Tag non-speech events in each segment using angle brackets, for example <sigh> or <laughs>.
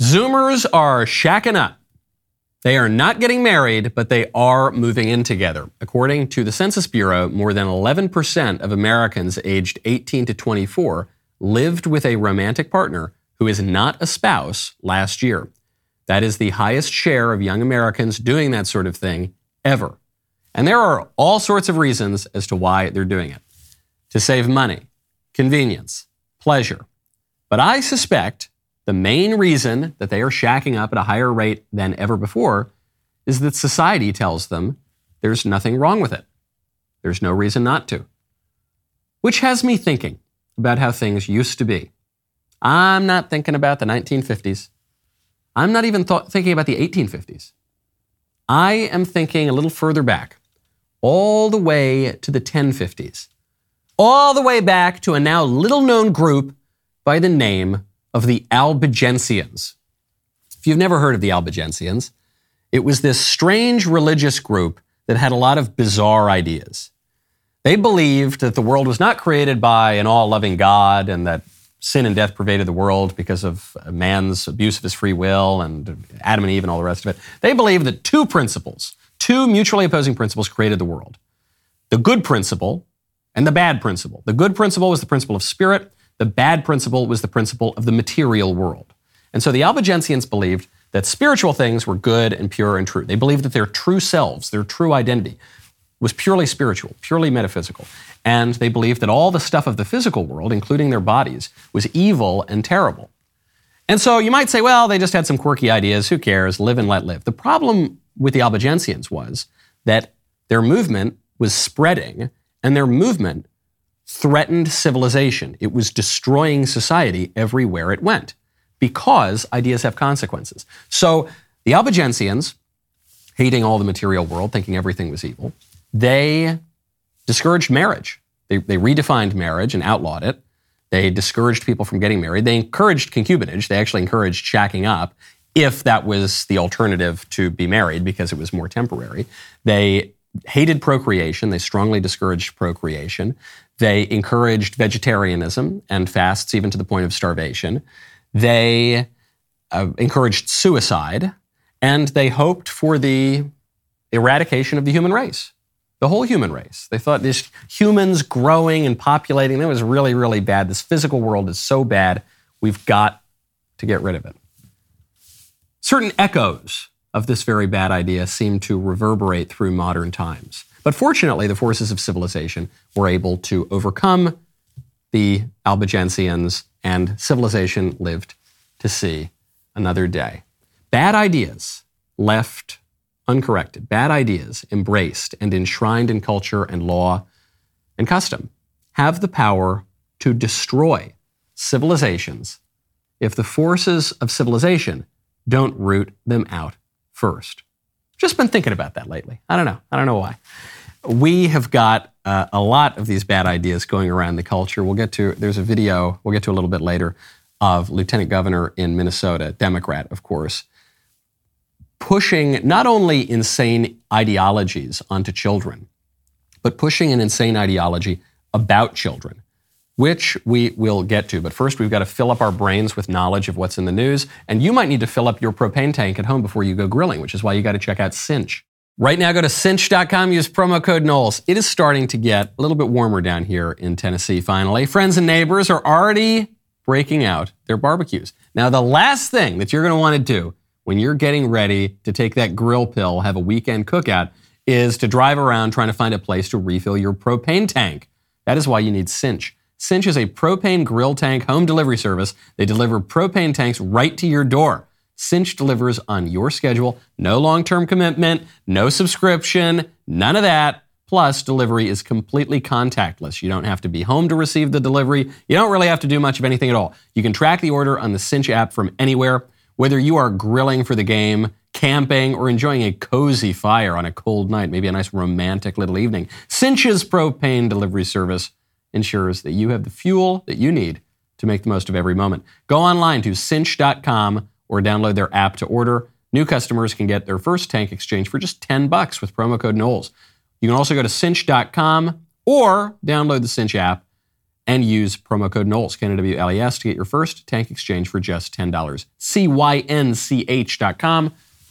Zoomers are shacking up. They are not getting married, but they are moving in together. According to the Census Bureau, more than 11% of Americans aged 18 to 24 lived with a romantic partner who is not a spouse last year. That is the highest share of young Americans doing that sort of thing ever. And there are all sorts of reasons as to why they're doing it to save money, convenience, pleasure. But I suspect the main reason that they are shacking up at a higher rate than ever before is that society tells them there's nothing wrong with it. There's no reason not to. Which has me thinking about how things used to be. I'm not thinking about the 1950s. I'm not even th- thinking about the 1850s. I am thinking a little further back, all the way to the 1050s, all the way back to a now little known group by the name of the Albigensians. If you've never heard of the Albigensians, it was this strange religious group that had a lot of bizarre ideas. They believed that the world was not created by an all loving God and that sin and death pervaded the world because of man's abuse of his free will and Adam and Eve and all the rest of it. They believed that two principles, two mutually opposing principles, created the world the good principle and the bad principle. The good principle was the principle of spirit, the bad principle was the principle of the material world. And so the Albigensians believed that spiritual things were good and pure and true. They believed that their true selves, their true identity, was purely spiritual, purely metaphysical. And they believed that all the stuff of the physical world, including their bodies, was evil and terrible. And so you might say, well, they just had some quirky ideas. Who cares? Live and let live. The problem with the Albigensians was that their movement was spreading and their movement threatened civilization. It was destroying society everywhere it went because ideas have consequences. So the Albigensians, hating all the material world, thinking everything was evil, they discouraged marriage. They, they redefined marriage and outlawed it. They discouraged people from getting married. They encouraged concubinage. They actually encouraged shacking up if that was the alternative to be married because it was more temporary. They hated procreation. They strongly discouraged procreation. They encouraged vegetarianism and fasts even to the point of starvation. They uh, encouraged suicide. And they hoped for the eradication of the human race the whole human race. They thought this humans growing and populating, that was really, really bad. This physical world is so bad, we've got to get rid of it. Certain echoes of this very bad idea seem to reverberate through modern times. But fortunately, the forces of civilization were able to overcome the Albigensians, and civilization lived to see another day. Bad ideas left uncorrected, bad ideas embraced and enshrined in culture and law and custom have the power to destroy civilizations if the forces of civilization don't root them out first. Just been thinking about that lately. I don't know. I don't know why. We have got uh, a lot of these bad ideas going around the culture. We'll get to, there's a video we'll get to a little bit later of Lieutenant Governor in Minnesota, Democrat, of course, pushing not only insane ideologies onto children, but pushing an insane ideology about children, which we will get to. But first, we've got to fill up our brains with knowledge of what's in the news. And you might need to fill up your propane tank at home before you go grilling, which is why you got to check out Cynch. Right now, go to cynch.com, use promo code Knowles. It is starting to get a little bit warmer down here in Tennessee, finally. Friends and neighbors are already breaking out their barbecues. Now, the last thing that you're going to want to do when you're getting ready to take that grill pill, have a weekend cookout, is to drive around trying to find a place to refill your propane tank. That is why you need Cynch. Cynch is a propane grill tank home delivery service. They deliver propane tanks right to your door. Cynch delivers on your schedule, no long term commitment, no subscription, none of that. Plus, delivery is completely contactless. You don't have to be home to receive the delivery. You don't really have to do much of anything at all. You can track the order on the Cynch app from anywhere. Whether you are grilling for the game, camping, or enjoying a cozy fire on a cold night, maybe a nice romantic little evening, Cynch's propane delivery service ensures that you have the fuel that you need to make the most of every moment. Go online to cynch.com or download their app to order. New customers can get their first tank exchange for just 10 bucks with promo code Knowles. You can also go to cynch.com or download the Cynch app and use promo code Knowles, K-N-W-L-E-S, to get your first tank exchange for just $10. C-Y-N-C-H.com.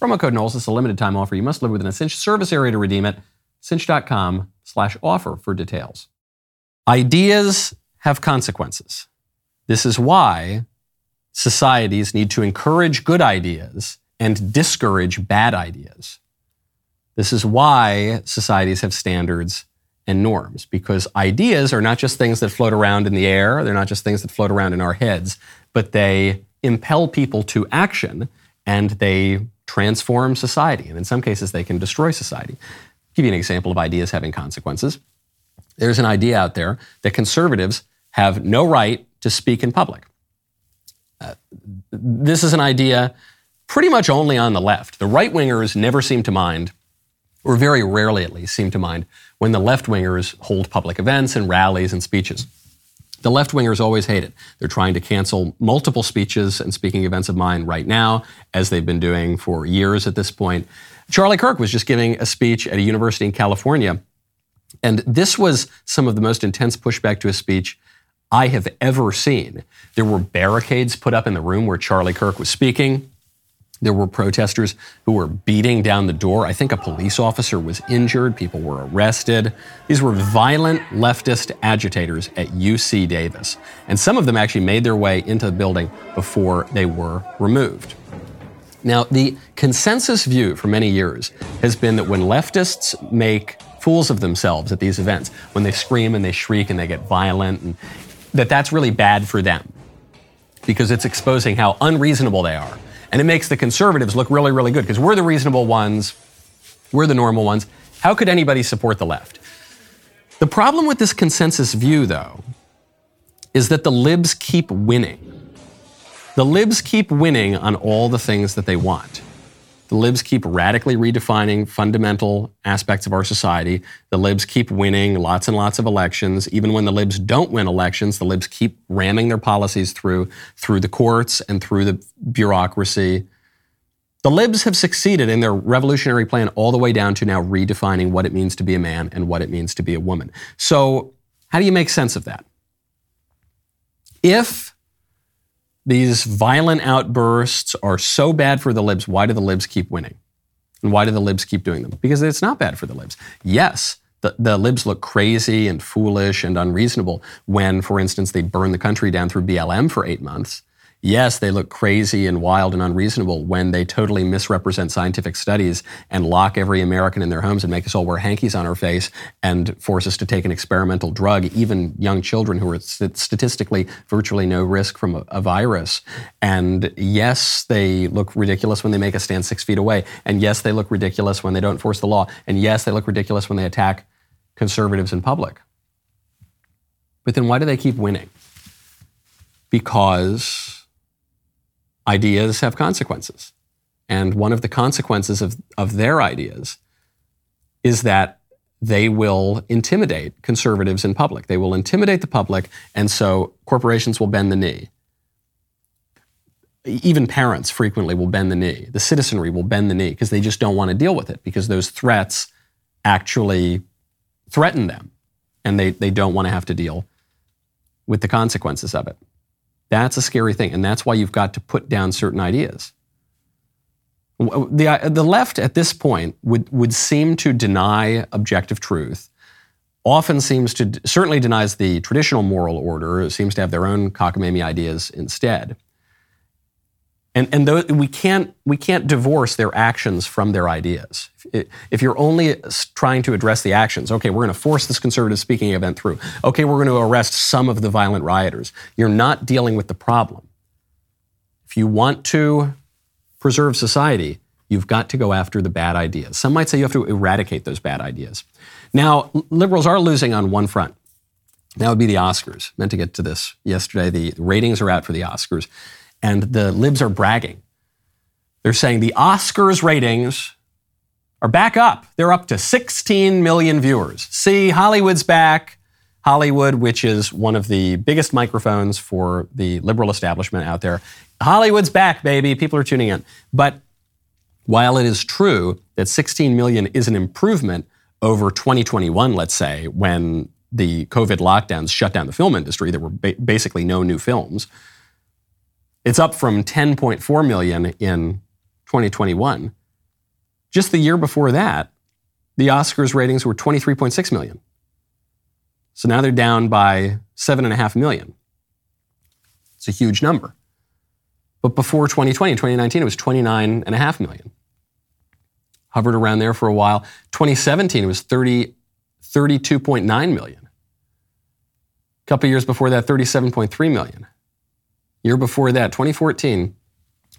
Promo code Knowles is a limited time offer. You must live within a Cynch service area to redeem it. Cynch.com slash offer for details. Ideas have consequences. This is why societies need to encourage good ideas and discourage bad ideas. This is why societies have standards and norms, because ideas are not just things that float around in the air, they're not just things that float around in our heads, but they impel people to action and they transform society. And in some cases, they can destroy society. I'll give you an example of ideas having consequences. There's an idea out there that conservatives have no right to speak in public. Uh, this is an idea pretty much only on the left. The right wingers never seem to mind, or very rarely at least seem to mind, when the left wingers hold public events and rallies and speeches. The left wingers always hate it. They're trying to cancel multiple speeches and speaking events of mine right now, as they've been doing for years at this point. Charlie Kirk was just giving a speech at a university in California, and this was some of the most intense pushback to a speech I have ever seen. There were barricades put up in the room where Charlie Kirk was speaking. There were protesters who were beating down the door. I think a police officer was injured. People were arrested. These were violent leftist agitators at UC Davis. And some of them actually made their way into the building before they were removed. Now, the consensus view for many years has been that when leftists make fools of themselves at these events, when they scream and they shriek and they get violent, and that that's really bad for them because it's exposing how unreasonable they are and it makes the conservatives look really, really good because we're the reasonable ones, we're the normal ones. How could anybody support the left? The problem with this consensus view, though, is that the libs keep winning. The libs keep winning on all the things that they want. The libs keep radically redefining fundamental aspects of our society. The libs keep winning lots and lots of elections. Even when the libs don't win elections, the libs keep ramming their policies through through the courts and through the bureaucracy. The libs have succeeded in their revolutionary plan all the way down to now redefining what it means to be a man and what it means to be a woman. So, how do you make sense of that? If these violent outbursts are so bad for the libs. Why do the libs keep winning? And why do the libs keep doing them? Because it's not bad for the libs. Yes, the, the libs look crazy and foolish and unreasonable when, for instance, they burn the country down through BLM for eight months. Yes, they look crazy and wild and unreasonable when they totally misrepresent scientific studies and lock every American in their homes and make us all wear hankies on our face and force us to take an experimental drug, even young children who are statistically virtually no risk from a, virus. And yes, they look ridiculous when they make us stand six feet away. And yes, they look ridiculous when they don't enforce the law. And yes, they look ridiculous when they attack conservatives in public. But then why do they keep winning? Because ideas have consequences. And one of the consequences of, of their ideas is that they will intimidate conservatives in public. They will intimidate the public, and so corporations will bend the knee. Even parents frequently will bend the knee. The citizenry will bend the knee because they just don't want to deal with it because those threats actually threaten them and they, they don't want to have to deal with the consequences of it. That's a scary thing. And that's why you've got to put down certain ideas. The, uh, the left at this point would, would seem to deny objective truth, often seems to, certainly denies the traditional moral order, seems to have their own cockamamie ideas instead. And, and we, can't, we can't divorce their actions from their ideas. If you're only trying to address the actions, okay, we're going to force this conservative speaking event through. Okay, we're going to arrest some of the violent rioters. You're not dealing with the problem. If you want to preserve society, you've got to go after the bad ideas. Some might say you have to eradicate those bad ideas. Now, liberals are losing on one front. That would be the Oscars. Meant to get to this yesterday. The ratings are out for the Oscars and the libs are bragging. They're saying the Oscars ratings are back up. They're up to 16 million viewers. See, Hollywood's back. Hollywood, which is one of the biggest microphones for the liberal establishment out there. Hollywood's back, baby. People are tuning in. But while it is true that 16 million is an improvement over 2021, let's say, when the COVID lockdowns shut down the film industry. There were ba- basically no new films. It's up from 10.4 million in 2021. Just the year before that, the Oscars ratings were 23.6 million. So now they're down by 7.5 million. It's a huge number. But before 2020, 2019, it was 29.5 million. Hovered around there for a while. 2017, it was 30, 32.9 million. A couple years before that, 37.3 million. Year before that, 2014,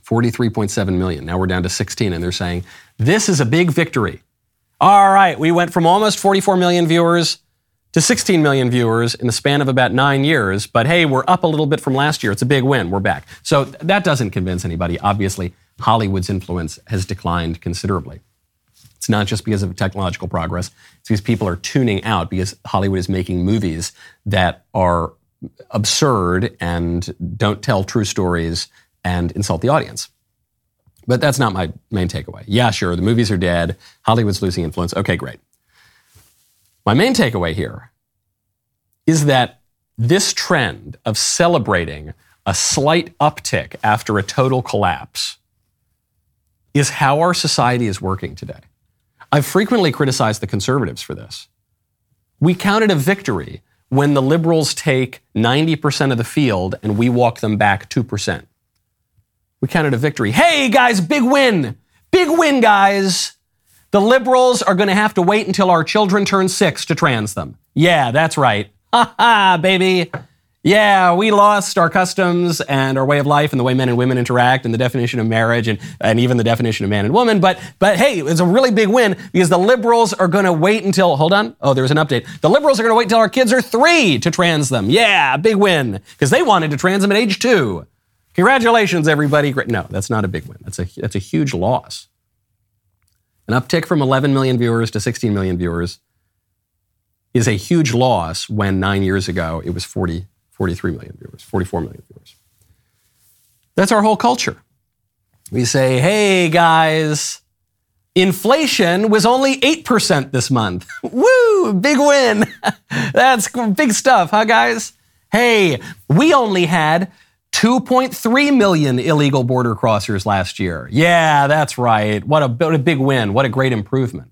43.7 million. Now we're down to 16, and they're saying, this is a big victory. All right, we went from almost 44 million viewers to 16 million viewers in the span of about nine years. But hey, we're up a little bit from last year. It's a big win. We're back. So that doesn't convince anybody. Obviously, Hollywood's influence has declined considerably. It's not just because of technological progress, it's because people are tuning out because Hollywood is making movies that are absurd and don't tell true stories and insult the audience. But that's not my main takeaway. Yeah, sure, the movies are dead. Hollywood's losing influence. Okay, great. My main takeaway here is that this trend of celebrating a slight uptick after a total collapse is how our society is working today. I've frequently criticized the conservatives for this. We count it a victory when the liberals take 90% of the field and we walk them back 2%. We counted a victory. Hey, guys, big win. Big win, guys. The liberals are going to have to wait until our children turn six to trans them. Yeah, that's right. Ha ha, baby. Yeah, we lost our customs and our way of life and the way men and women interact and the definition of marriage and, and even the definition of man and woman. But, but hey, it's a really big win because the liberals are going to wait until, hold on. Oh, there was an update. The liberals are going to wait until our kids are three to trans them. Yeah, big win because they wanted to trans them at age two. Congratulations, everybody. No, that's not a big win. That's a, that's a huge loss. An uptick from 11 million viewers to 16 million viewers is a huge loss when nine years ago it was 40 43 million viewers, 44 million viewers. That's our whole culture. We say, hey guys, inflation was only 8% this month. <laughs> Woo, big win. <laughs> That's big stuff, huh, guys? Hey, we only had 2.3 million illegal border crossers last year. Yeah, that's right. What a, what a big win. What a great improvement.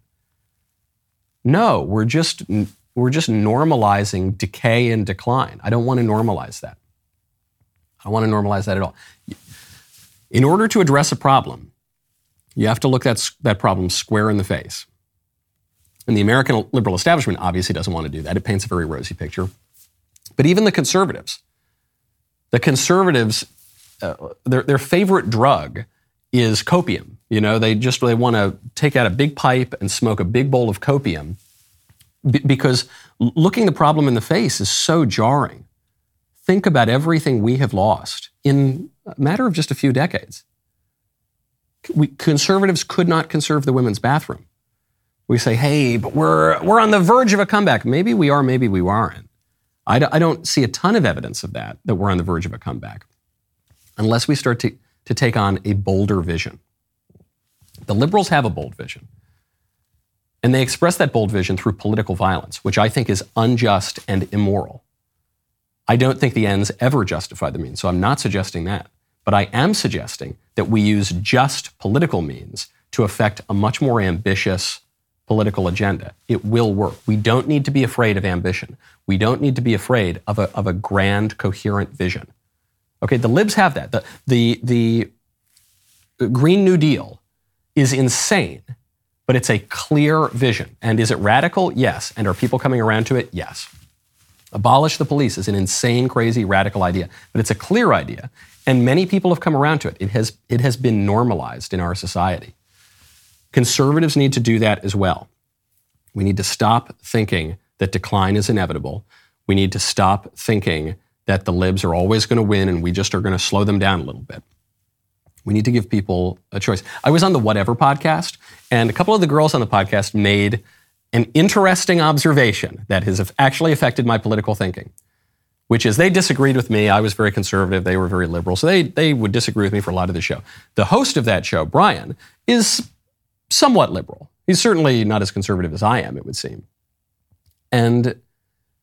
No, we're just we're just normalizing decay and decline. I don't want to normalize that. I don't want to normalize that at all. In order to address a problem, you have to look that, that problem square in the face. And the American liberal establishment obviously doesn't want to do that. It paints a very rosy picture. But even the conservatives, the conservatives, uh, their, their favorite drug is copium. You know, they just they want to take out a big pipe and smoke a big bowl of copium B- because looking the problem in the face is so jarring. Think about everything we have lost in a matter of just a few decades. We, conservatives could not conserve the women's bathroom. We say, hey, but we're, we're on the verge of a comeback. Maybe we are, maybe we aren't. I d- I don't see a ton of evidence of that, that we're on the verge of a comeback, unless we start to, to take on a bolder vision. The liberals have a bold vision. And they express that bold vision through political violence, which I think is unjust and immoral. I don't think the ends ever justify the means, so I'm not suggesting that. But I am suggesting that we use just political means to affect a much more ambitious political agenda. It will work. We don't need to be afraid of ambition. We don't need to be afraid of a, of a grand, coherent vision. Okay, the libs have that. The, the, the Green New Deal is insane but it's a clear vision. And is it radical? Yes. And are people coming around to it? Yes. Abolish the police is an insane, crazy, radical idea, but it's a clear idea. And many people have come around to it. It has, it has been normalized in our society. Conservatives need to do that as well. We need to stop thinking that decline is inevitable. We need to stop thinking that the libs are always going to win and we just are going to slow them down a little bit. We need to give people a choice. I was on the Whatever podcast, and a couple of the girls on the podcast made an interesting observation that has actually affected my political thinking, which is they disagreed with me. I was very conservative. They were very liberal. So they, they would disagree with me for a lot of the show. The host of that show, Brian, is somewhat liberal. He's certainly not as conservative as I am, it would seem. And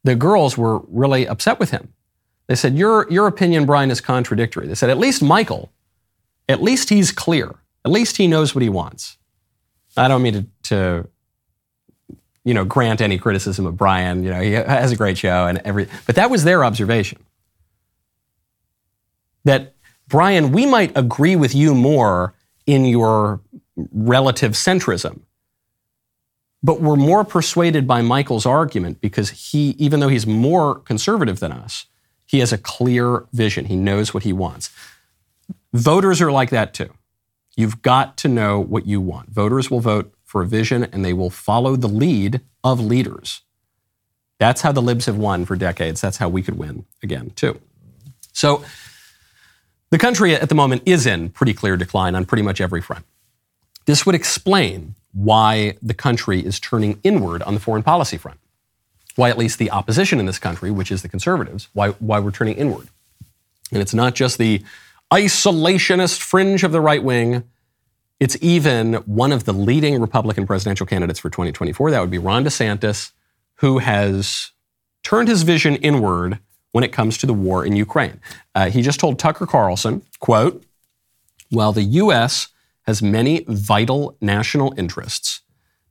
the girls were really upset with him. They said, your, your opinion, Brian, is contradictory. They said, At least Michael, at least he's clear. At least he knows what he wants. I don't mean to, to you know, grant any criticism of Brian. You know, he has a great show and every, but that was their observation. That Brian, we might agree with you more in your relative centrism, but we're more persuaded by Michael's argument because he, even though he's more conservative than us, he has a clear vision. He knows what he wants. Voters are like that too. You've got to know what you want. Voters will vote for a vision and they will follow the lead of leaders. That's how the libs have won for decades. That's how we could win again, too. So the country at the moment is in pretty clear decline on pretty much every front. This would explain why the country is turning inward on the foreign policy front. Why at least the opposition in this country, which is the conservatives, why, why we're turning inward. And it's not just the isolationist fringe of the right wing it's even one of the leading Republican presidential candidates for 2024. That would be Ron DeSantis, who has turned his vision inward when it comes to the war in Ukraine. Uh, he just told Tucker Carlson, quote, while the U.S. has many vital national interests,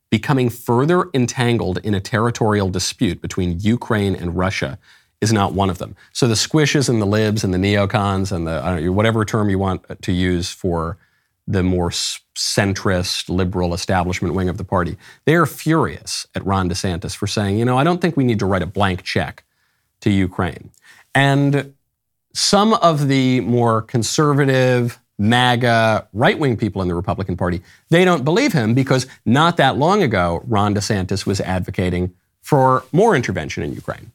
becoming further entangled in a territorial dispute between Ukraine and Russia is not one of them. So the squishes and the libs and the neocons and the know, whatever term you want to use for the more centrist liberal establishment wing of the party. They are furious at Ron DeSantis for saying, you know, I don't think we need to write a blank check to Ukraine. And some of the more conservative, MAGA, right wing people in the Republican Party, they don't believe him because not that long ago, Ron DeSantis was advocating for more intervention in Ukraine.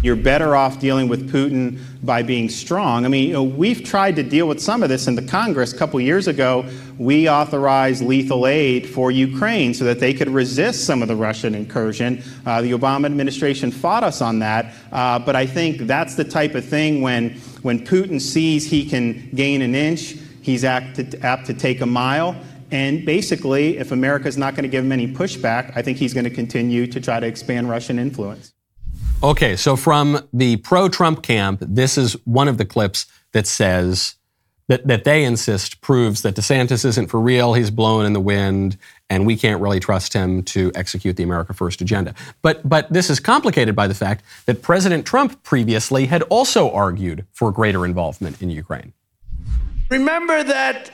You're better off dealing with Putin by being strong. I mean, you know, we've tried to deal with some of this in the Congress. A couple years ago, we authorized lethal aid for Ukraine so that they could resist some of the Russian incursion. Uh, the Obama administration fought us on that. Uh, but I think that's the type of thing when, when Putin sees he can gain an inch, he's apt to, apt to take a mile. And basically, if America's not going to give him any pushback, I think he's going to continue to try to expand Russian influence. Okay, so from the pro Trump camp, this is one of the clips that says that, that they insist proves that DeSantis isn't for real, he's blown in the wind, and we can't really trust him to execute the America First agenda. But, but this is complicated by the fact that President Trump previously had also argued for greater involvement in Ukraine. Remember that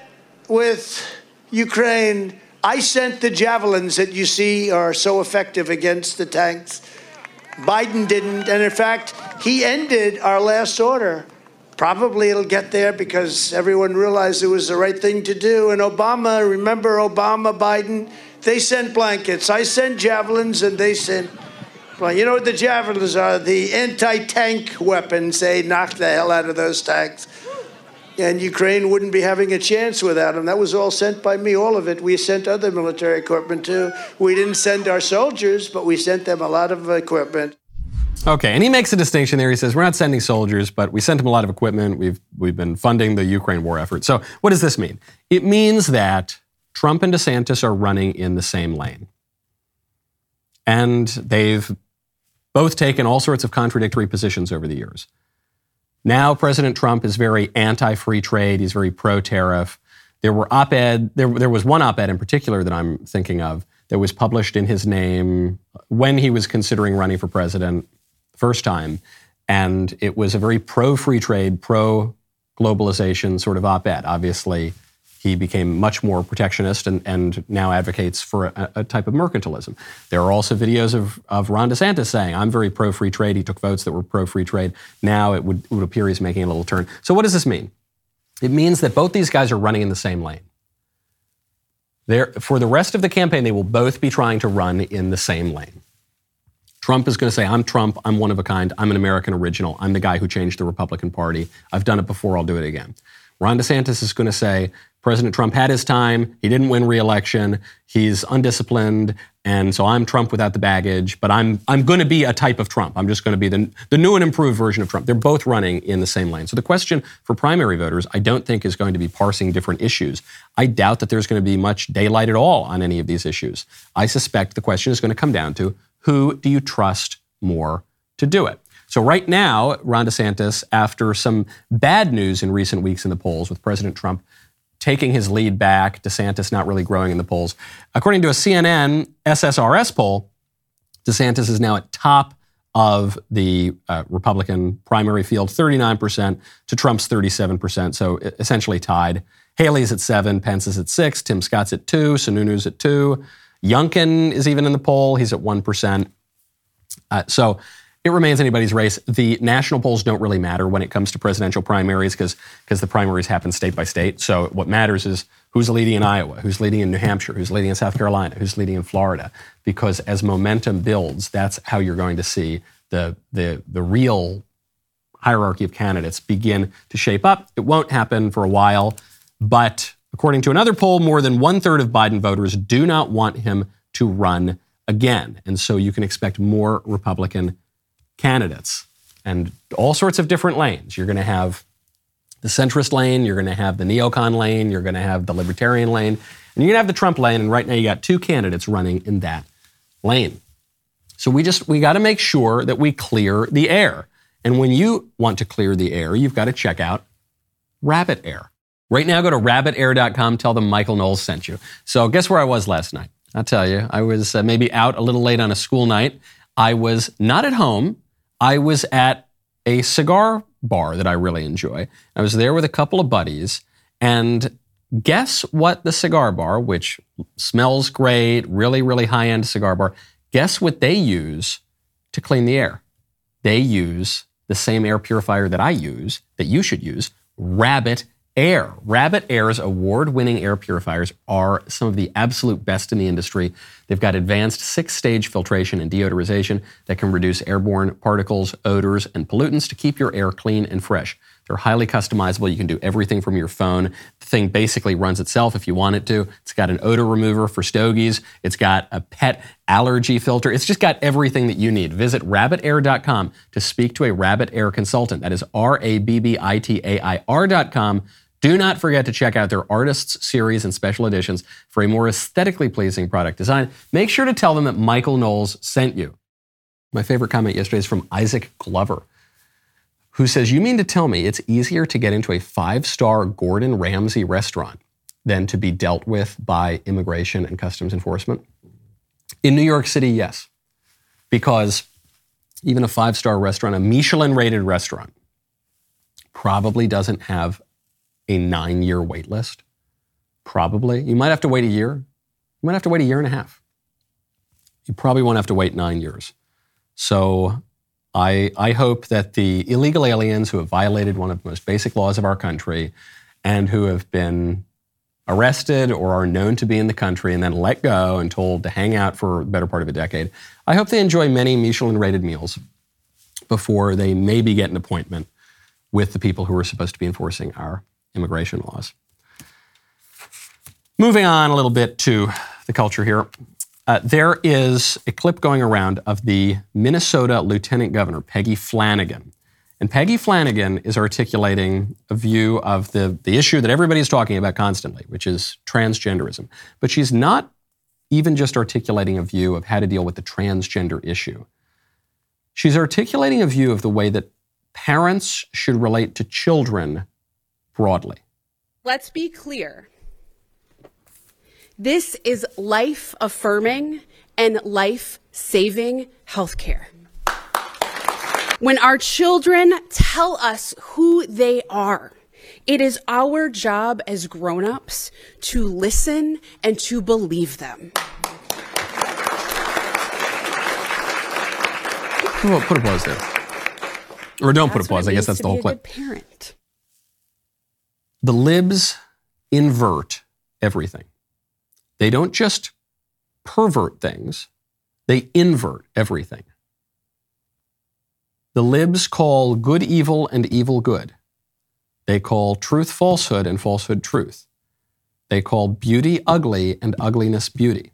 with Ukraine, I sent the javelins that you see are so effective against the tanks Biden didn't. And in fact, he ended our last order. Probably it'll get there because everyone realized it was the right thing to do. And Obama, remember Obama, Biden, they sent blankets. I sent javelins and they sent. Well, you know what the javelins are? The anti tank weapons. They knocked the hell out of those tanks and Ukraine wouldn't be having a chance without them. That was all sent by me, all of it. We sent other military equipment too. We didn't send our soldiers, but we sent them a lot of equipment. Okay, and he makes a distinction there. He says, We're not sending soldiers, but we sent them a lot of equipment. We've, we've been funding the Ukraine war effort. So, what does this mean? It means that Trump and DeSantis are running in the same lane. And they've both taken all sorts of contradictory positions over the years. Now, President Trump is very anti free trade, he's very pro tariff. There were op ed, there, there was one op ed in particular that I'm thinking of that was published in his name when he was considering running for president first time. And it was a very pro free trade, pro globalization sort of op ed. Obviously, he became much more protectionist and, and now advocates for a, a, type of mercantilism. There are also videos of, of Ron DeSantis saying, I'm very pro free trade. He took votes that were pro free trade. Now it would, it would appear he's making a little turn. So, what does this mean? It means that both these guys are running in the same lane. They're, for the rest of the campaign, they will both be trying to run in the same lane. Trump is going to say, I'm Trump, I'm one of a kind, I'm an American original, I'm the guy who changed the Republican Party, I've done it before, I'll do it again. Ron DeSantis is going to say, President Trump had his time. He didn't win re-election. He's undisciplined, and so I'm Trump without the baggage. But I'm I'm going to be a type of Trump. I'm just going to be the the new and improved version of Trump. They're both running in the same lane. So the question for primary voters, I don't think, is going to be parsing different issues. I doubt that there's going to be much daylight at all on any of these issues. I suspect the question is going to come down to who do you trust more to do it. So, right now, Ron DeSantis, after some bad news in recent weeks in the polls with President Trump taking his lead back, DeSantis not really growing in the polls, according to a CNN SSRS poll, DeSantis is now at top of the uh, Republican primary field, 39% to Trump's 37%, so essentially tied. Haley's at seven, Pence is at six, Tim Scott's at two, Sununu's at two. Youngkin is even in the poll, he's at 1%. Uh, so it remains anybody's race. The national polls don't really matter when it comes to presidential primaries because the primaries happen state by state. So what matters is who's leading in Iowa, who's leading in New Hampshire, who's leading in South Carolina, who's leading in Florida. Because as momentum builds, that's how you're going to see the, the, the real hierarchy of candidates begin to shape up. It won't happen for a while, but according to another poll, more than one third of Biden voters do not want him to run again. And so you can expect more Republican candidates and all sorts of different lanes. You're going to have the centrist lane, you're going to have the neocon lane, you're going to have the libertarian lane, and you're going to have the Trump lane. And right now, you got two candidates running in that lane. So we just we got to make sure that we clear the air. And when you want to clear the air, you've got to check out Rabbit Air. Right now, go to rabbitair.com. Tell them Michael Knowles sent you. So guess where I was last night? I'll tell you. I was uh, maybe out a little late on a school night. I was not at home. I was at a cigar bar that I really enjoy. I was there with a couple of buddies, and guess what the cigar bar, which smells great, really, really high end cigar bar, guess what they use to clean the air? They use the same air purifier that I use, that you should use, Rabbit Air. Rabbit Air's award winning air purifiers are some of the absolute best in the industry. They've got advanced six stage filtration and deodorization that can reduce airborne particles, odors, and pollutants to keep your air clean and fresh. They're highly customizable. You can do everything from your phone. The thing basically runs itself if you want it to. It's got an odor remover for stogies. It's got a pet allergy filter. It's just got everything that you need. Visit rabbitair.com to speak to a Rabbit Air consultant. That is R A B B I T A I R.com. Do not forget to check out their Artists Series and special editions for a more aesthetically pleasing product design. Make sure to tell them that Michael Knowles sent you. My favorite comment yesterday is from Isaac Glover who says, You mean to tell me it's easier to get into a five star Gordon Ramsay restaurant than to be dealt with by immigration and customs enforcement? In New York City, yes. Because even a five star restaurant, a Michelin rated restaurant, probably doesn't have a nine year wait list. Probably. You might have to wait a year. You might have to wait a year and a half. You probably won't have to wait nine years. So I, I hope that the illegal aliens who have violated one of the most basic laws of our country and who have been arrested or are known to be in the country and then let go and told to hang out for the better part of a decade, I hope they enjoy many Michelin rated meals before they maybe get an appointment with the people who are supposed to be enforcing our immigration laws. Moving on a little bit to the culture here. Uh, there is a clip going around of the Minnesota Lieutenant Governor, Peggy Flanagan. And Peggy Flanagan is articulating a view of the, the issue that everybody's talking about constantly, which is transgenderism. But she's not even just articulating a view of how to deal with the transgender issue. She's articulating a view of the way that parents should relate to children broadly. Let's be clear. This is life affirming and life saving healthcare. When our children tell us who they are, it is our job as grown-ups to listen and to believe them. Well, Put a pause there. Or don't that's put a pause. I guess that's the whole clip. Parent. The libs invert everything. They don't just pervert things, they invert everything. The libs call good evil and evil good. They call truth falsehood and falsehood truth. They call beauty ugly and ugliness beauty.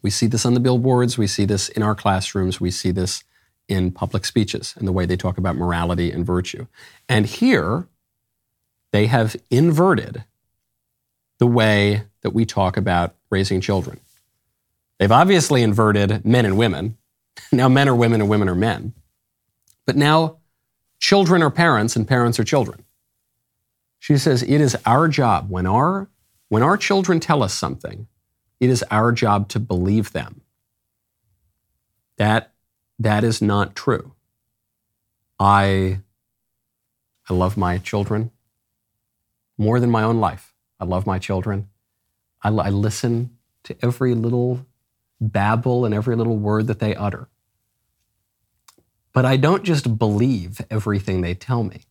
We see this on the billboards, we see this in our classrooms, we see this in public speeches and the way they talk about morality and virtue. And here, they have inverted the way that we talk about raising children. They've obviously inverted men and women. <laughs> Now, men are women and women are men. But now children are parents and parents are children. She says it is our job when our when our children tell us something, it is our job to believe them. That that is not true. I I love my children more than my own life. I love my children. I, I listen to every little babble and every little word that they utter. But I don't just believe everything they tell me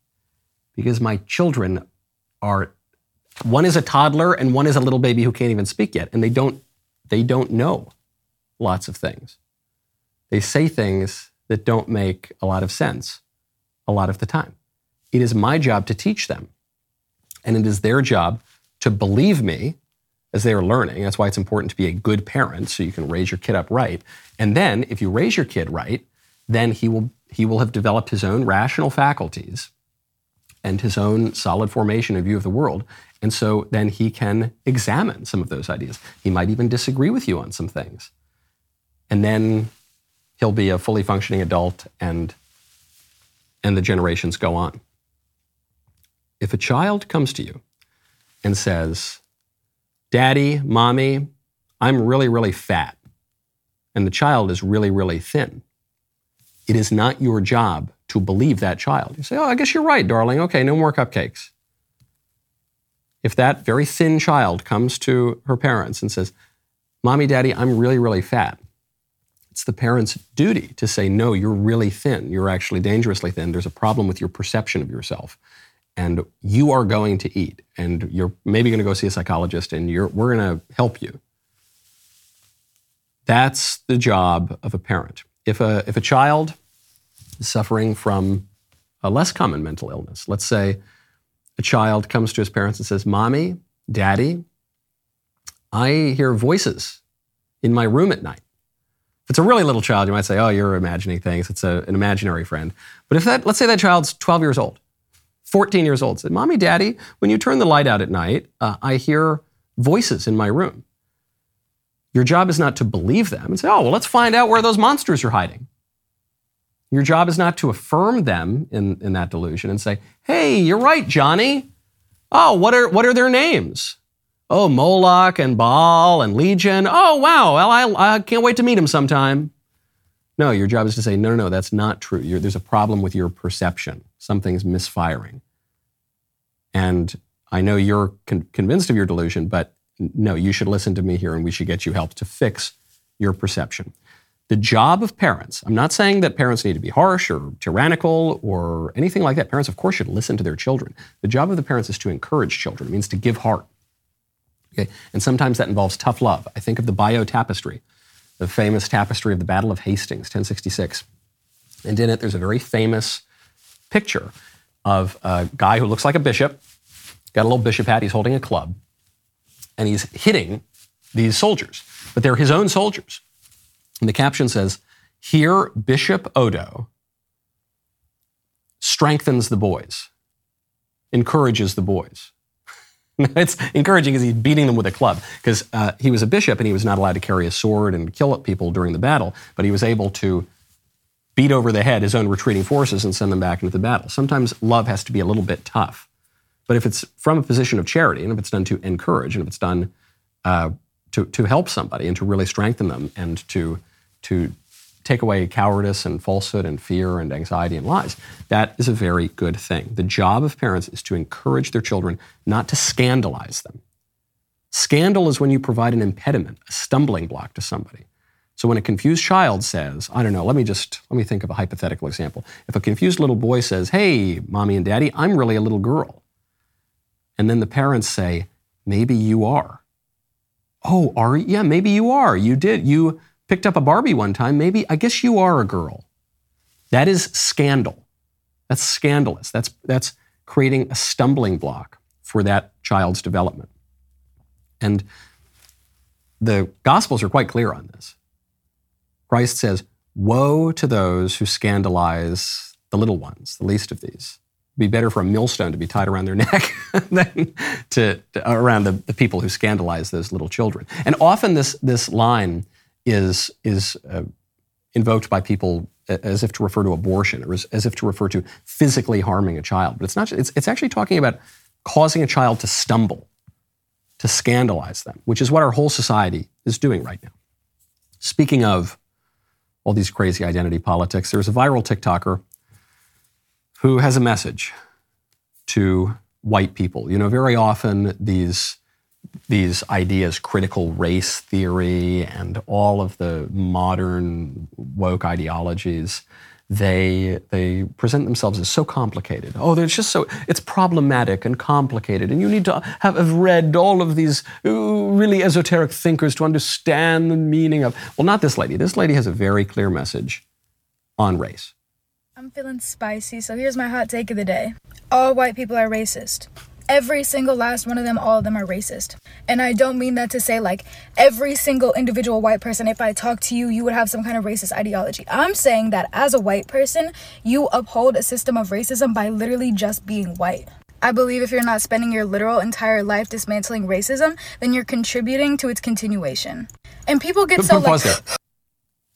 because my children are one is a toddler and one is a little baby who can't even speak yet and they don't they don't know lots of things. They say things that don't make a lot of sense a lot of the time. It is my job to teach them. And it is their job to believe me as they are learning. That's why it's important to be a good parent so you can raise your kid up right. And then if you raise your kid right, then he will he will have developed his own rational faculties and his own solid formation and view of the world. And so then he can examine some of those ideas. He might even disagree with you on some things. And then he'll be a fully functioning adult and and the generations go on. If a child comes to you and says, Daddy, Mommy, I'm really, really fat, and the child is really, really thin, it is not your job to believe that child. You say, Oh, I guess you're right, darling. Okay, no more cupcakes. If that very thin child comes to her parents and says, Mommy, Daddy, I'm really, really fat, it's the parent's duty to say, No, you're really thin. You're actually dangerously thin. There's a problem with your perception of yourself. And you are going to eat, and you're maybe going to go see a psychologist, and we're going to help you. That's the job of a parent. If a, if a child is suffering from a less common mental illness, let's say a child comes to his parents and says, Mommy, Daddy, I hear voices in my room at night. If it's a really little child, you might say, Oh, you're imagining things. It's a, an imaginary friend. But if that, let's say that child's 12 years old, 14 years old, said, Mommy, Daddy, when you turn the light out at night, uh, I hear voices in my room. Your job is not to believe them and say, oh, well, let's find out where those monsters are hiding. Your job is not to affirm them in, in that delusion and say, hey, you're right, Johnny. Oh, what are, what are their names? Oh, Moloch and Baal and Legion. Oh, wow. Well, I, I can't wait to meet him sometime. No, your job is to say, no, no, no, that's not true. You're, there's a problem with your perception. Something's misfiring. And I know you're con- convinced of your delusion, but no, you should listen to me here and we should get you help to fix your perception. The job of parents, I'm not saying that parents need to be harsh or tyrannical or anything like that. Parents, of course, should listen to their children. The job of the parents is to encourage children. It means to give heart. Okay? And sometimes that involves tough love. I think of the Bayeux Tapestry, the famous tapestry of the Battle of Hastings, 1066. And in it, there's a very famous picture of a guy who looks like a bishop, got a little bishop hat, he's holding a club, and he's hitting these soldiers, but they're his own soldiers. And the caption says, Here, Bishop Odo strengthens the boys, encourages the boys. <laughs> it's encouraging because he's beating them with a club because uh, he was a bishop and he was not allowed to carry a sword and kill people during the battle, but he was able to beat over the head his own retreating forces and send them back into the battle. Sometimes love has to be a little bit tough. But if it's from a position of charity, and if it's done to encourage, and if it's done uh, to, to help somebody and to really strengthen them and to, to take away cowardice and falsehood and fear and anxiety and lies, that is a very good thing. The job of parents is to encourage their children, not to scandalize them. Scandal is when you provide an impediment, a stumbling block to somebody. So when a confused child says, I don't know, let me just let me think of a hypothetical example. If a confused little boy says, "Hey, mommy and daddy, I'm really a little girl." And then the parents say, maybe you are. Oh, are you? Yeah, maybe you are. You did. You picked up a Barbie one time. Maybe, I guess you are a girl. That is scandal. That's scandalous. That's, that's creating a stumbling block for that child's development. And the Gospels are quite clear on this. Christ says, Woe to those who scandalize the little ones, the least of these It'd be better for a millstone to be tied around their <laughs> neck than to, to around the, the, people who scandalize those little children. And often this, this line is, is uh, invoked by people as if to refer to abortion or as, as if to refer to physically harming a child. But it's not. It's, it's actually talking about causing a child to stumble, to scandalize them, which is what our whole society is doing right now. Speaking of all these crazy identity politics, there's a viral TikToker who has a message to white people. You know, very often these these ideas, critical race theory, and all of the modern woke ideologies, they they present themselves as so complicated. Oh, they're just so it's problematic and complicated, and you need to have, have read all of these really esoteric thinkers to understand the meaning of. Well, not this lady. This lady has a very clear message on race. I'm feeling spicy, so here's my hot take of the day. All white people are racist. Every single last one of them, all of them are racist. And I don't mean that to say like every single individual white person, if I talk to you, you would have some kind of racist ideology. I'm saying that as a white person, you uphold a system of racism by literally just being white. I believe if you're not spending your literal entire life dismantling racism, then you're contributing to its continuation. And people get so like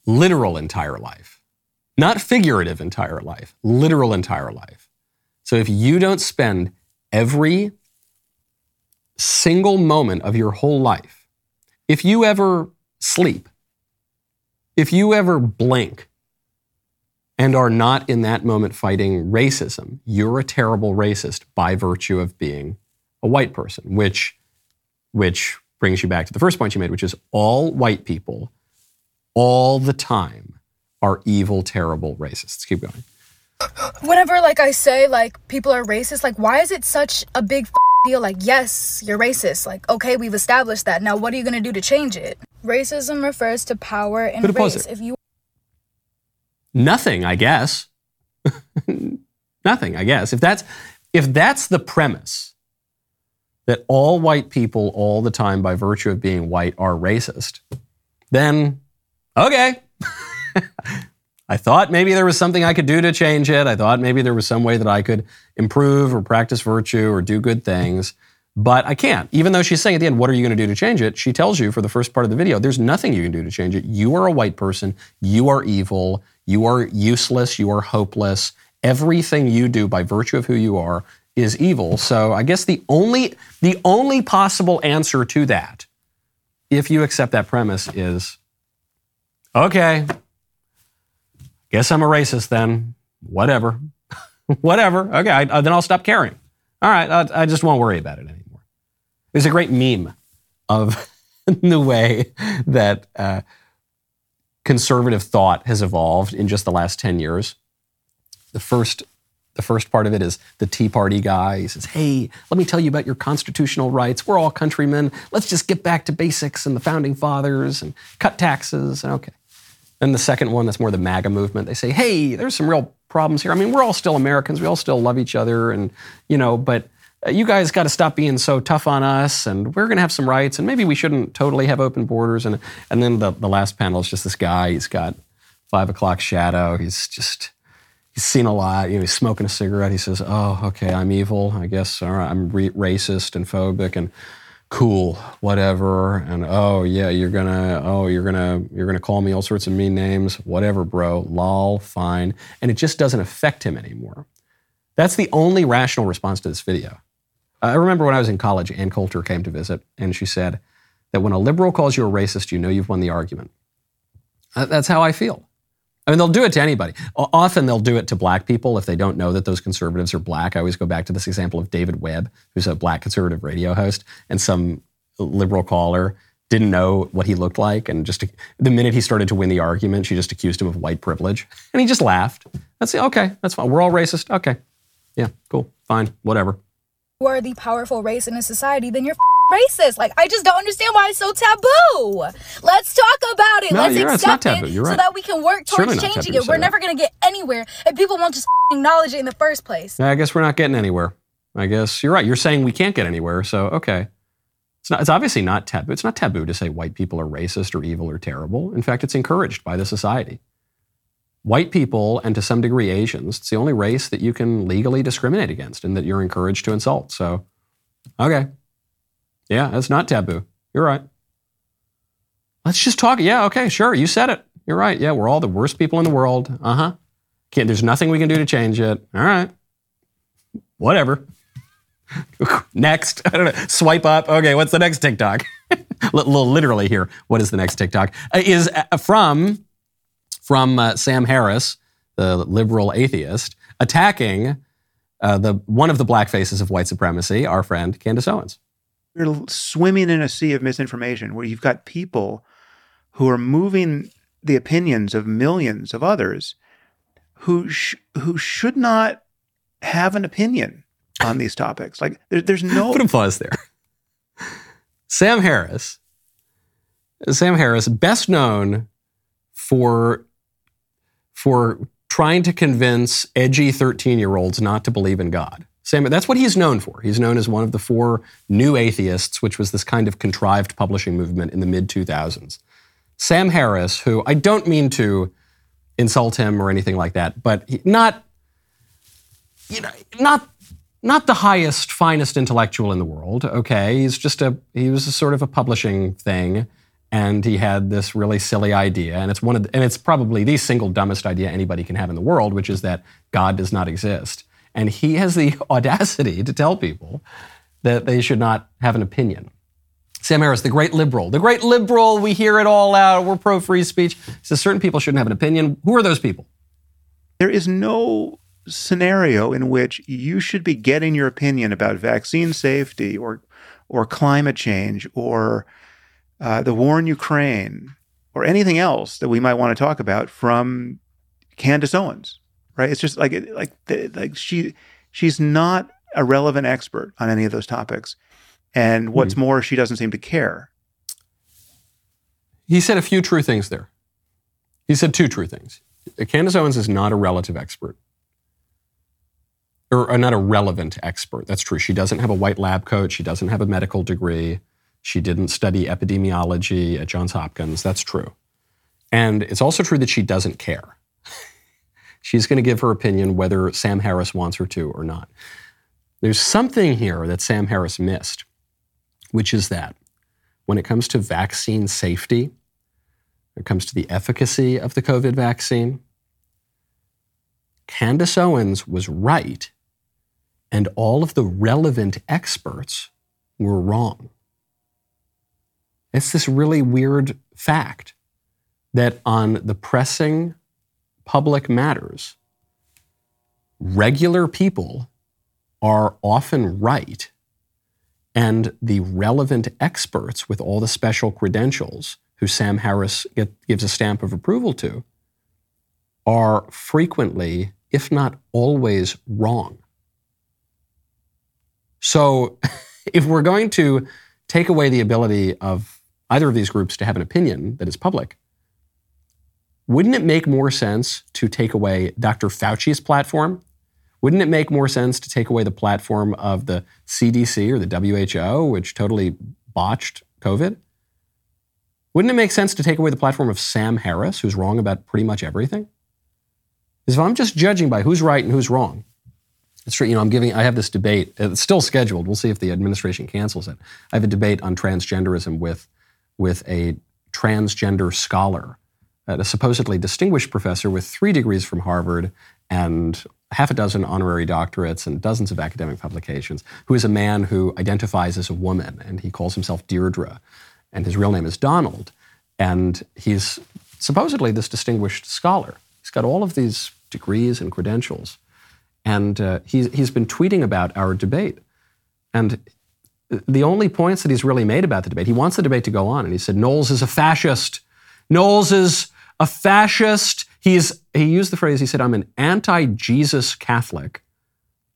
literal entire life not figurative entire life, literal entire life. So if you don't spend every single moment of your whole life, if you ever sleep, if you ever blink and are not in that moment fighting racism, you're a terrible racist by virtue of being a white person, which, which brings you back to the first point you made, which is all white people all the time are evil, terrible racists. Keep going. Whenever like I say like people are racist, like why is it such a big deal? Like yes, you're racist. Like okay, we've established that. Now what are you gonna do to change it? Racism refers to power and race. If you nothing, I guess. <laughs> nothing, I guess. If that's if that's the premise that all white people all the time by virtue of being white are racist, then okay. <laughs> I thought maybe there was something I could do to change it. I thought maybe there was some way that I could improve or practice virtue or do good things. But I can't. Even though she's saying at the end, what are you going to do to change it? She tells you for the first part of the video, there's nothing you can do to change it. You are a white person. You are evil. You are useless. You are hopeless. Everything you do by virtue of who you are is evil. So I guess the only, the only possible answer to that, if you accept that premise, is okay, guess I'm a racist then. Whatever. <laughs> Whatever. Okay, I, uh, then I'll stop caring. All right, I, I just won't worry about it anymore. There's a great meme of <laughs> the way that uh, conservative thought has evolved in just the last 10 years. The first, the first part of it is the Tea Party guy. He says, Hey, let me tell you about your constitutional rights. We're all countrymen. Let's just get back to basics and the founding fathers and cut taxes. And okay. Then the second one, that's more the MAGA movement. They say, hey, there's some real problems here. I mean, we're all still Americans. We all still love each other. And, you know, but uh, you guys got to stop being so tough on us. And we're going to have some rights. And maybe we shouldn't totally have open borders. And, and then the, the last panel is just this guy. He's got five o'clock shadow. He's just, he's seen a lot. You know, he's smoking a cigarette. He says, oh, okay, I'm evil. I guess all right, I'm re- racist and phobic. And, cool, whatever, and oh yeah, you're gonna, oh you're gonna, you're gonna call me all sorts of mean names, whatever, bro, lol, fine, and it just doesn't affect him anymore. That's the only rational response to this video. I remember when I was in college, Ann Coulter came to visit, and she said that when a liberal calls you a racist, you know you've won the argument. That's how I feel. I mean, they'll do it to anybody. Often they'll do it to black people if they don't know that those conservatives are black. I always go back to this example of David Webb, who's a black conservative radio host, and some liberal caller didn't know what he looked like. And just the minute he started to win the argument, she just accused him of white privilege. And he just laughed. That's okay, that's fine. We're all racist. Okay. Yeah, cool, fine, whatever. You are the powerful race in a society, then you're racist. Like I just don't understand why it's so taboo. Let's talk about it. No, Let's you're accept right. it so that we can work towards changing it. We're never going to get anywhere if people won't just acknowledge it in the first place. Yeah, I guess we're not getting anywhere. I guess you're right. You're saying we can't get anywhere. So okay. It's, not, it's obviously not taboo. It's not taboo to say white people are racist or evil or terrible. In fact, it's encouraged by the society. White people, and to some degree Asians, it's the only race that you can legally discriminate against and that you're encouraged to insult. So, okay, yeah, that's not taboo. You're right. Let's just talk. Yeah, okay, sure. You said it. You're right. Yeah, we're all the worst people in the world. Uh huh. Can't, there's nothing we can do to change it. All right. Whatever. <laughs> next. I don't know. Swipe up. Okay, what's the next TikTok? <laughs> Little Literally here. What is the next TikTok? Uh, is uh, from from uh, Sam Harris, the liberal atheist, attacking uh, the one of the black faces of white supremacy, our friend Candace Owens. You're swimming in a sea of misinformation where you've got people who are moving the opinions of millions of others who sh- who should not have an opinion on these topics. Like there, there's no <laughs> put a pause there. Sam Harris, Sam Harris, best known for for trying to convince edgy 13 year olds not to believe in God. Sam, that's what he's known for. He's known as one of the four new atheists, which was this kind of contrived publishing movement in the mid 2000s. Sam Harris, who I don't mean to insult him or anything like that, but he, not, you know, not not the highest, finest intellectual in the world. Okay, he's just a he was a sort of a publishing thing, and he had this really silly idea, and it's one of the, and it's probably the single dumbest idea anybody can have in the world, which is that God does not exist, and he has the <laughs> audacity to tell people that they should not have an opinion. Sam Harris, the great liberal, the great liberal, we hear it all out. We're pro free speech. Says certain people shouldn't have an opinion. Who are those people? There is no scenario in which you should be getting your opinion about vaccine safety or or climate change or uh, the war in Ukraine or anything else that we might want to talk about from Candace Owens, right? It's just like like like she she's not a relevant expert on any of those topics, and what's mm more, she doesn't seem to care. He said a few true things there. He said two true things. Candace Owens is not a relative expert or, not a relevant expert. That's true. She doesn't have a white lab coat. She doesn't have a medical degree. She didn't study epidemiology at Johns Hopkins. That's true. And it's also true that she doesn't care. <laughs> She's going to give her opinion whether Sam Harris wants her to or not. There's something here that Sam Harris missed, which is that when it comes to vaccine safety, when it comes to the efficacy of the COVID vaccine, Candace Owens was right and all of the relevant experts were wrong. It's this really weird fact that on the pressing public matters, regular people are often right, and the relevant experts with all the special credentials, who Sam Harris get, gives a stamp of approval to, are frequently, if not always, wrong. So <laughs> if we're going to take away the ability of either of these groups to have an opinion that is public, wouldn't it make more sense to take away Dr. Fauci's platform? Wouldn't it make more sense to take away the platform of the CDC or the WHO, which totally botched COVID? Wouldn't it make sense to take away the platform of Sam Harris, who's wrong about pretty much everything? Because if I'm just judging by who's right and who's wrong, it's true. You know, I'm giving. I have this debate. It's still scheduled. We'll see if the administration cancels it. I have a debate on transgenderism with with a transgender scholar, a supposedly distinguished professor with three degrees from Harvard and half a dozen honorary doctorates and dozens of academic publications, who is a man who identifies as a woman and he calls himself Deirdre, and his real name is Donald, and he's supposedly this distinguished scholar. He's got all of these degrees and credentials. And uh, he's, he's been tweeting about our debate. And the only points that he's really made about the debate, he wants the debate to go on. And he said, Knowles is a fascist. Knowles is a fascist. He's, he used the phrase, he said, I'm an anti Jesus Catholic.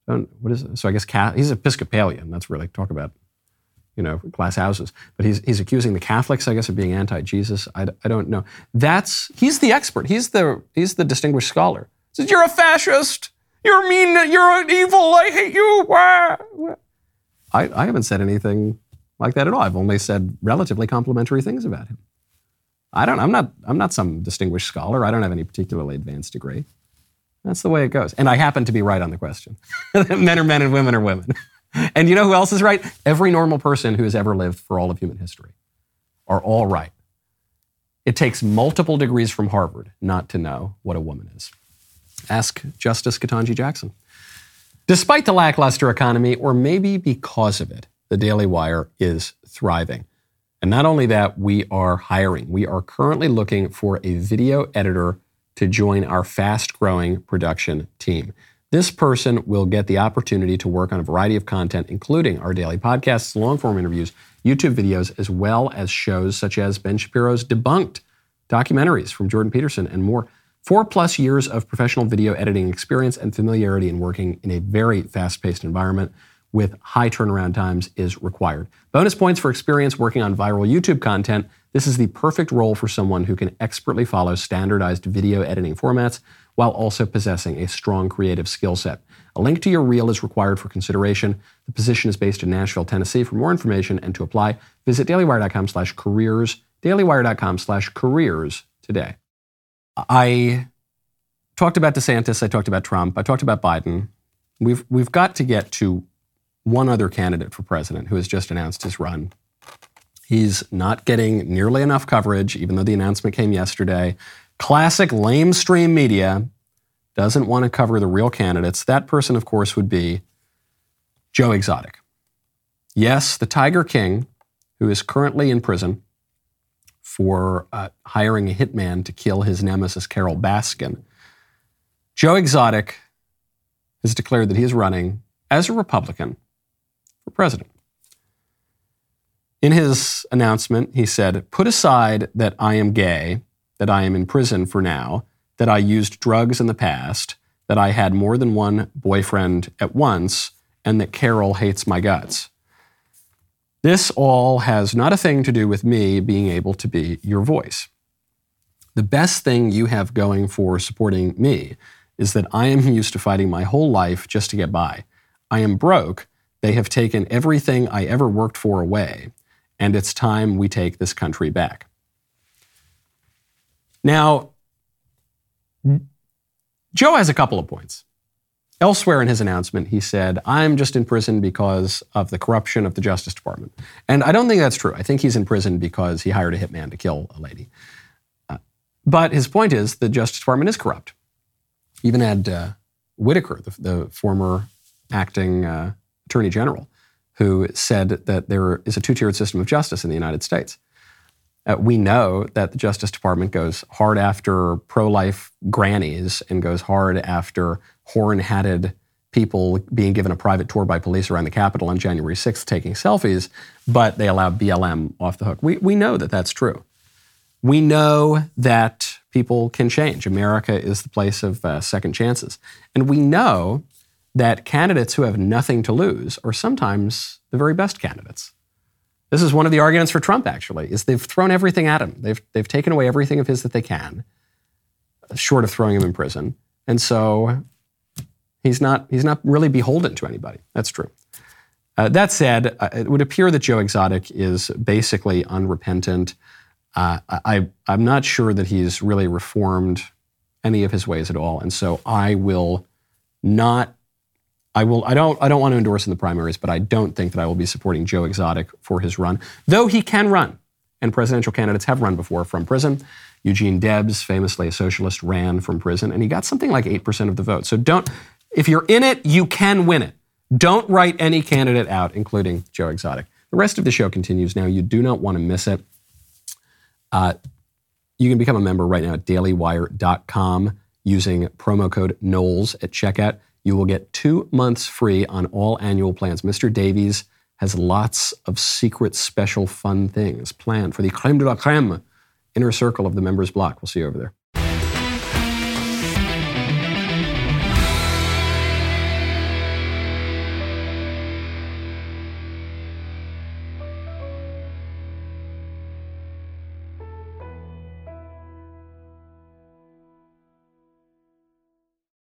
What is it? So I guess he's Episcopalian. That's really talk about, you know, glass houses. But he's, he's accusing the Catholics, I guess, of being anti Jesus. I, I don't know. That's, he's the expert. He's the, he's the distinguished scholar. He says, You're a fascist. You're mean. You're evil. I hate you. I, I haven't said anything like that at all. I've only said relatively complimentary things about him. I don't. I'm not. I'm not some distinguished scholar. I don't have any particularly advanced degree. That's the way it goes. And I happen to be right on the question. <laughs> men are men and women are women. <laughs> and you know who else is right? Every normal person who has ever lived for all of human history are all right. It takes multiple degrees from Harvard not to know what a woman is. Ask Justice Ketanji Jackson. Despite the lackluster economy, or maybe because of it, the Daily Wire is thriving. And not only that, we are hiring. We are currently looking for a video editor to join our fast growing production team. This person will get the opportunity to work on a variety of content, including our daily podcasts, long form interviews, YouTube videos, as well as shows such as Ben Shapiro's Debunked, documentaries from Jordan Peterson, and more. Four plus years of professional video editing experience and familiarity in working in a very fast paced environment with high turnaround times is required. Bonus points for experience working on viral YouTube content. This is the perfect role for someone who can expertly follow standardized video editing formats while also possessing a strong creative skill set. A link to your reel is required for consideration. The position is based in Nashville, Tennessee. For more information and to apply, visit dailywire.com slash careers, dailywire.com slash careers today. I talked about DeSantis, I talked about Trump, I talked about Biden. We've, we've got to get to one other candidate for president who has just announced his run. He's not getting nearly enough coverage, even though the announcement came yesterday. Classic lamestream media doesn't want to cover the real candidates. That person, of course, would be Joe Exotic. Yes, the Tiger King, who is currently in prison for uh, hiring a hitman to kill his nemesis, Carole Baskin. Joe Exotic has declared that he is running as a Republican for president. In his announcement, he said, Put aside that I am gay, that I am in prison for now, that I used drugs in the past, that I had more than one boyfriend at once, and that Carole hates my guts. This all has not a thing to do with me being able to be your voice. The best thing you have going for supporting me is that I am used to fighting my whole life just to get by. I am broke. They have taken everything I ever worked for away, and it's time we take this country back. Now, Joe has a couple of points. Elsewhere in his announcement, he said, I'm just in prison because of the corruption of the Justice Department. And I don't think that's true. I think he's in prison because he hired a hitman to kill a lady. Uh, but his point is the Justice Department is corrupt. Even had uh, Whitaker, the, the former acting uh, attorney general, who said that there is a two tiered system of justice in the United States. Uh, we know that the Justice Department goes hard after pro life grannies and goes hard after horn hatted people being given a private tour by police around the Capitol on January 6th taking selfies, but they allow BLM off the hook. We, we know that that's true. We know that people can change. America is the place of uh, second chances. And we know that candidates who have nothing to lose are sometimes the very best candidates. This is one of the arguments for Trump, actually, is they've thrown everything at him. They've, they've taken away everything of his that they can, short of throwing him in prison. And so he's not, he's not really beholden to anybody. That's true. Uh, that said, uh, it would appear that Joe Exotic is basically unrepentant. Uh, I, I'm not sure that he's really reformed any of his ways at all. And so I will not I will. I don't. I don't want to endorse in the primaries, but I don't think that I will be supporting Joe Exotic for his run, though he can run, and presidential candidates have run before from prison. Eugene Debs, famously a socialist, ran from prison, and he got something like eight percent of the vote. So don't. If you're in it, you can win it. Don't write any candidate out, including Joe Exotic. The rest of the show continues now. You do not want to miss it. Uh, you can become a member right now at dailywire.com using promo code Knowles at checkout you will get two months free on all annual plans. Mr. Davies has lots of secret, special, fun things planned for the creme de la creme inner circle of the members block. We'll see you over there.